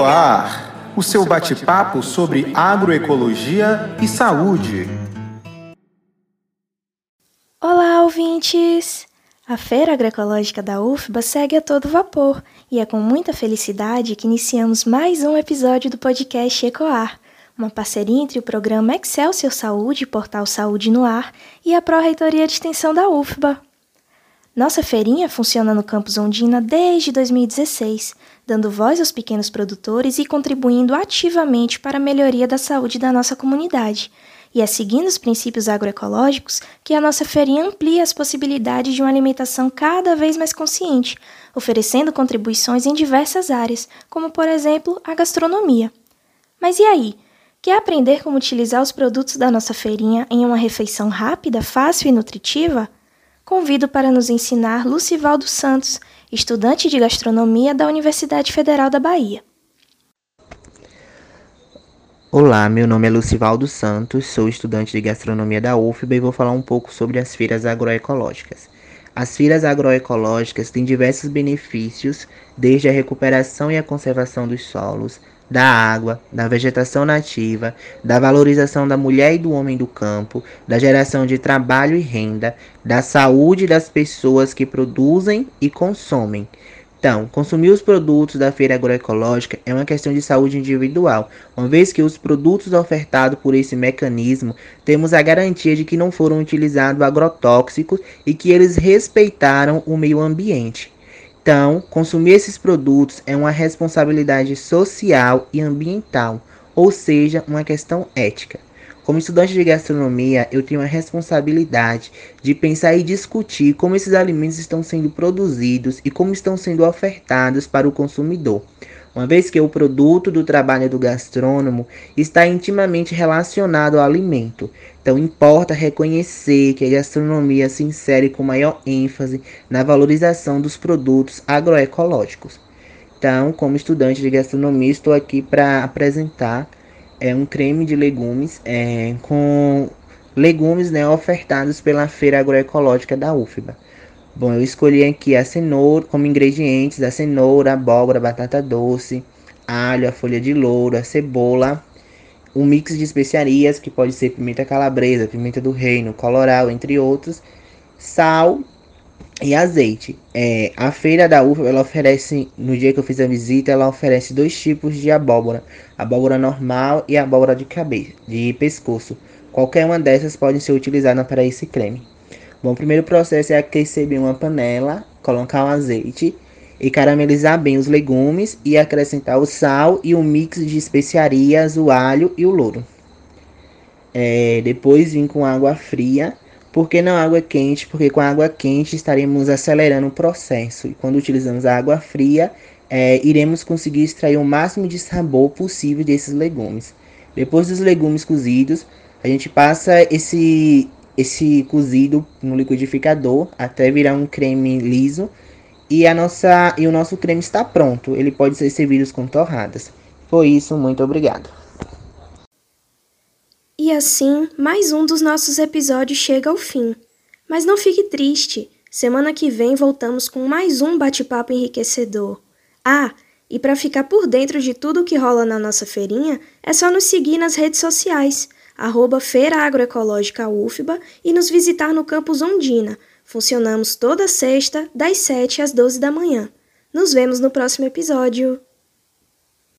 Ecoar, o seu bate-papo sobre agroecologia e saúde. Olá, ouvintes! A Feira Agroecológica da UFBA segue a todo vapor e é com muita felicidade que iniciamos mais um episódio do podcast Ecoar, uma parceria entre o programa Excelsior Saúde, Portal Saúde no Ar, e a Pró-Reitoria de Extensão da UFBA. Nossa feirinha funciona no campus Ondina desde 2016, dando voz aos pequenos produtores e contribuindo ativamente para a melhoria da saúde da nossa comunidade. E é seguindo os princípios agroecológicos que a nossa feirinha amplia as possibilidades de uma alimentação cada vez mais consciente, oferecendo contribuições em diversas áreas, como por exemplo a gastronomia. Mas e aí? Quer aprender como utilizar os produtos da nossa feirinha em uma refeição rápida, fácil e nutritiva? Convido para nos ensinar Lucivaldo Santos, estudante de gastronomia da Universidade Federal da Bahia. Olá, meu nome é Lucivaldo Santos, sou estudante de gastronomia da UFBA e vou falar um pouco sobre as feiras agroecológicas. As feiras agroecológicas têm diversos benefícios, desde a recuperação e a conservação dos solos, da água, da vegetação nativa, da valorização da mulher e do homem do campo, da geração de trabalho e renda, da saúde das pessoas que produzem e consomem. Então, consumir os produtos da feira agroecológica é uma questão de saúde individual, uma vez que os produtos ofertados por esse mecanismo temos a garantia de que não foram utilizados agrotóxicos e que eles respeitaram o meio ambiente. Então, consumir esses produtos é uma responsabilidade social e ambiental, ou seja, uma questão ética. Como estudante de gastronomia, eu tenho a responsabilidade de pensar e discutir como esses alimentos estão sendo produzidos e como estão sendo ofertados para o consumidor uma vez que o produto do trabalho do gastrônomo está intimamente relacionado ao alimento. Então, importa reconhecer que a gastronomia se insere com maior ênfase na valorização dos produtos agroecológicos. Então, como estudante de gastronomia, estou aqui para apresentar é, um creme de legumes é, com legumes né, ofertados pela Feira Agroecológica da UFBA. Bom, eu escolhi aqui a cenoura como ingredientes: a cenoura, a abóbora, batata doce, alho, a folha de louro, a cebola, um mix de especiarias que pode ser pimenta calabresa, pimenta do reino, coloral, entre outros, sal e azeite. É, a feira da uva ela oferece, no dia que eu fiz a visita, ela oferece dois tipos de abóbora: abóbora normal e abóbora de cabeça, de pescoço. Qualquer uma dessas pode ser utilizada para esse creme. Bom, o primeiro processo é aquecer bem uma panela, colocar o azeite e caramelizar bem os legumes e acrescentar o sal e o mix de especiarias, o alho e o louro. É, depois vir com água fria. Por que não água quente? Porque com água quente estaremos acelerando o processo. E quando utilizamos a água fria, é, iremos conseguir extrair o máximo de sabor possível desses legumes. Depois dos legumes cozidos, a gente passa esse, esse cozido no liquidificador até virar um creme liso e a nossa e o nosso creme está pronto. Ele pode ser servido com torradas. Foi isso, muito obrigado. E assim, mais um dos nossos episódios chega ao fim. Mas não fique triste. Semana que vem voltamos com mais um bate-papo enriquecedor. Ah, e para ficar por dentro de tudo que rola na nossa feirinha, é só nos seguir nas redes sociais arroba Feira Agroecológica UFBA e nos visitar no campus Ondina. Funcionamos toda sexta, das 7 às 12 da manhã. Nos vemos no próximo episódio.